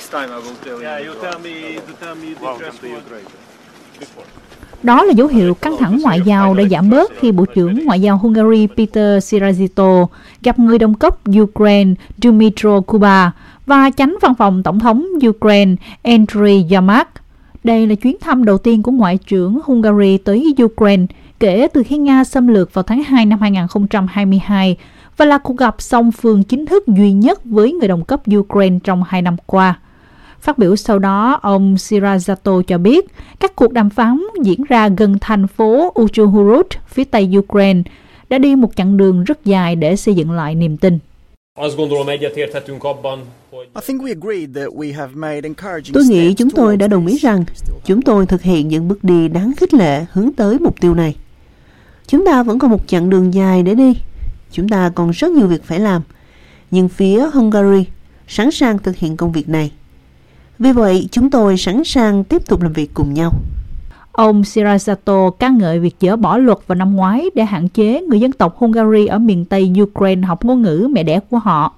Next time I will tell you. Yeah, you tell me, you tell me the dress code before. Đó là dấu hiệu căng thẳng ngoại giao đã giảm bớt khi Bộ trưởng Ngoại giao Hungary Peter Sirajito gặp người đồng cấp Ukraine Dmytro Kuba và chánh văn phòng Tổng thống Ukraine Andriy Yermak. Đây là chuyến thăm đầu tiên của Ngoại trưởng Hungary tới Ukraine kể từ khi Nga xâm lược vào tháng 2 năm 2022 và là cuộc gặp song phương chính thức duy nhất với người đồng cấp Ukraine trong hai năm qua. Phát biểu sau đó, ông Sirazato cho biết các cuộc đàm phán diễn ra gần thành phố Uchuhurut, phía tây Ukraine, đã đi một chặng đường rất dài để xây dựng lại niềm tin. Tôi nghĩ chúng tôi đã đồng ý rằng chúng tôi thực hiện những bước đi đáng khích lệ hướng tới mục tiêu này. Chúng ta vẫn còn một chặng đường dài để đi. Chúng ta còn rất nhiều việc phải làm. Nhưng phía Hungary sẵn sàng thực hiện công việc này. Vì vậy, chúng tôi sẵn sàng tiếp tục làm việc cùng nhau. Ông Shirasato ca ngợi việc dỡ bỏ luật vào năm ngoái để hạn chế người dân tộc Hungary ở miền Tây Ukraine học ngôn ngữ mẹ đẻ của họ.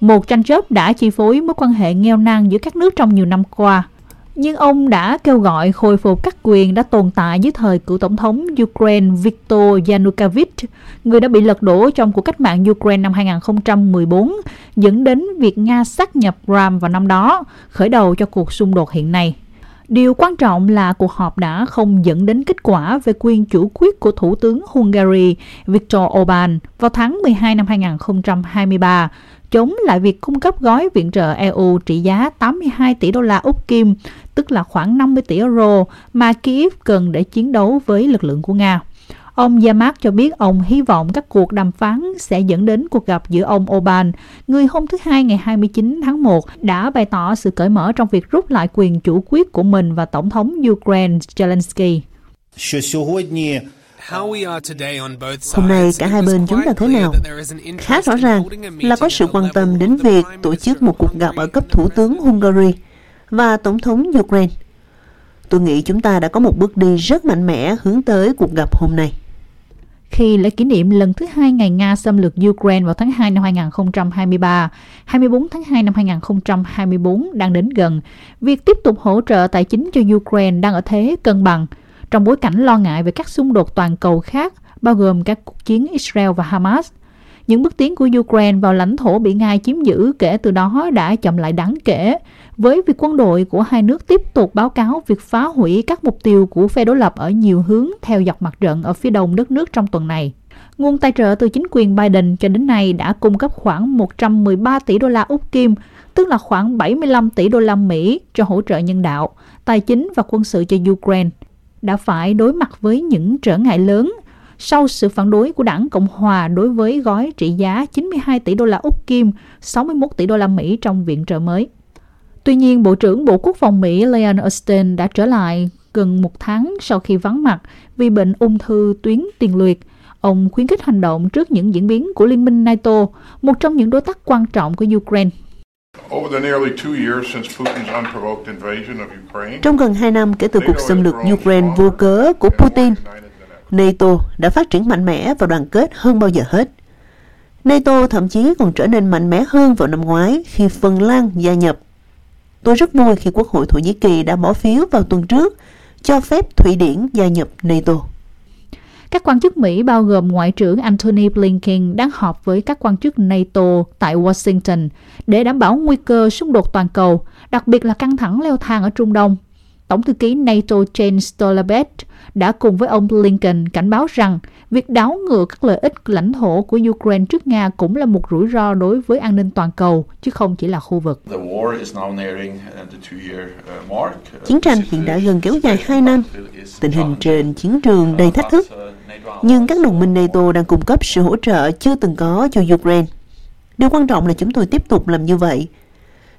Một tranh chấp đã chi phối mối quan hệ nghèo nàn giữa các nước trong nhiều năm qua. Nhưng ông đã kêu gọi khôi phục các quyền đã tồn tại dưới thời cựu tổng thống Ukraine Viktor Yanukovych, người đã bị lật đổ trong cuộc cách mạng Ukraine năm 2014, dẫn đến việc Nga sát nhập Ram vào năm đó, khởi đầu cho cuộc xung đột hiện nay. Điều quan trọng là cuộc họp đã không dẫn đến kết quả về quyền chủ quyết của Thủ tướng Hungary Viktor Orbán vào tháng 12 năm 2023, chống lại việc cung cấp gói viện trợ EU trị giá 82 tỷ đô la Úc Kim, tức là khoảng 50 tỷ euro mà Kiev cần để chiến đấu với lực lượng của Nga. Ông Yamak cho biết ông hy vọng các cuộc đàm phán sẽ dẫn đến cuộc gặp giữa ông Orbán, người hôm thứ Hai ngày 29 tháng 1 đã bày tỏ sự cởi mở trong việc rút lại quyền chủ quyết của mình và Tổng thống Ukraine Zelensky. Hôm nay cả hai bên chúng ta thế nào? Khá rõ ràng là có sự quan tâm đến việc tổ chức một cuộc gặp ở cấp Thủ tướng Hungary và Tổng thống Ukraine. Tôi nghĩ chúng ta đã có một bước đi rất mạnh mẽ hướng tới cuộc gặp hôm nay. Khi lễ kỷ niệm lần thứ hai ngày Nga xâm lược Ukraine vào tháng 2 năm 2023, 24 tháng 2 năm 2024 đang đến gần, việc tiếp tục hỗ trợ tài chính cho Ukraine đang ở thế cân bằng – trong bối cảnh lo ngại về các xung đột toàn cầu khác, bao gồm các cuộc chiến Israel và Hamas. Những bước tiến của Ukraine vào lãnh thổ bị Nga chiếm giữ kể từ đó đã chậm lại đáng kể, với việc quân đội của hai nước tiếp tục báo cáo việc phá hủy các mục tiêu của phe đối lập ở nhiều hướng theo dọc mặt trận ở phía đông đất nước trong tuần này. Nguồn tài trợ từ chính quyền Biden cho đến nay đã cung cấp khoảng 113 tỷ đô la Úc Kim, tức là khoảng 75 tỷ đô la Mỹ cho hỗ trợ nhân đạo, tài chính và quân sự cho Ukraine đã phải đối mặt với những trở ngại lớn sau sự phản đối của đảng Cộng hòa đối với gói trị giá 92 tỷ đô la Úc Kim, 61 tỷ đô la Mỹ trong viện trợ mới. Tuy nhiên, Bộ trưởng Bộ Quốc phòng Mỹ Leon Austin đã trở lại gần một tháng sau khi vắng mặt vì bệnh ung thư tuyến tiền liệt. Ông khuyến khích hành động trước những diễn biến của Liên minh NATO, một trong những đối tác quan trọng của Ukraine. Trong gần 2 năm kể từ cuộc xâm lược Ukraine vô cớ của Putin, NATO đã phát triển mạnh mẽ và đoàn kết hơn bao giờ hết. NATO thậm chí còn trở nên mạnh mẽ hơn vào năm ngoái khi Phần Lan gia nhập. Tôi rất vui khi Quốc hội Thổ Nhĩ Kỳ đã bỏ phiếu vào tuần trước cho phép Thụy Điển gia nhập NATO. Các quan chức Mỹ bao gồm Ngoại trưởng Antony Blinken đang họp với các quan chức NATO tại Washington để đảm bảo nguy cơ xung đột toàn cầu, đặc biệt là căng thẳng leo thang ở Trung Đông. Tổng thư ký NATO Jens Stoltenberg đã cùng với ông Blinken cảnh báo rằng việc đảo ngược các lợi ích lãnh thổ của Ukraine trước Nga cũng là một rủi ro đối với an ninh toàn cầu, chứ không chỉ là khu vực. Chiến tranh hiện đã gần kéo dài 2 năm. Tình hình trên chiến trường đầy thách thức nhưng các đồng minh NATO đang cung cấp sự hỗ trợ chưa từng có cho Ukraine. Điều quan trọng là chúng tôi tiếp tục làm như vậy.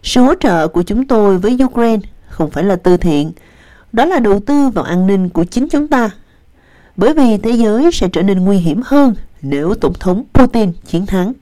Sự hỗ trợ của chúng tôi với Ukraine không phải là từ thiện, đó là đầu tư vào an ninh của chính chúng ta. Bởi vì thế giới sẽ trở nên nguy hiểm hơn nếu Tổng thống Putin chiến thắng.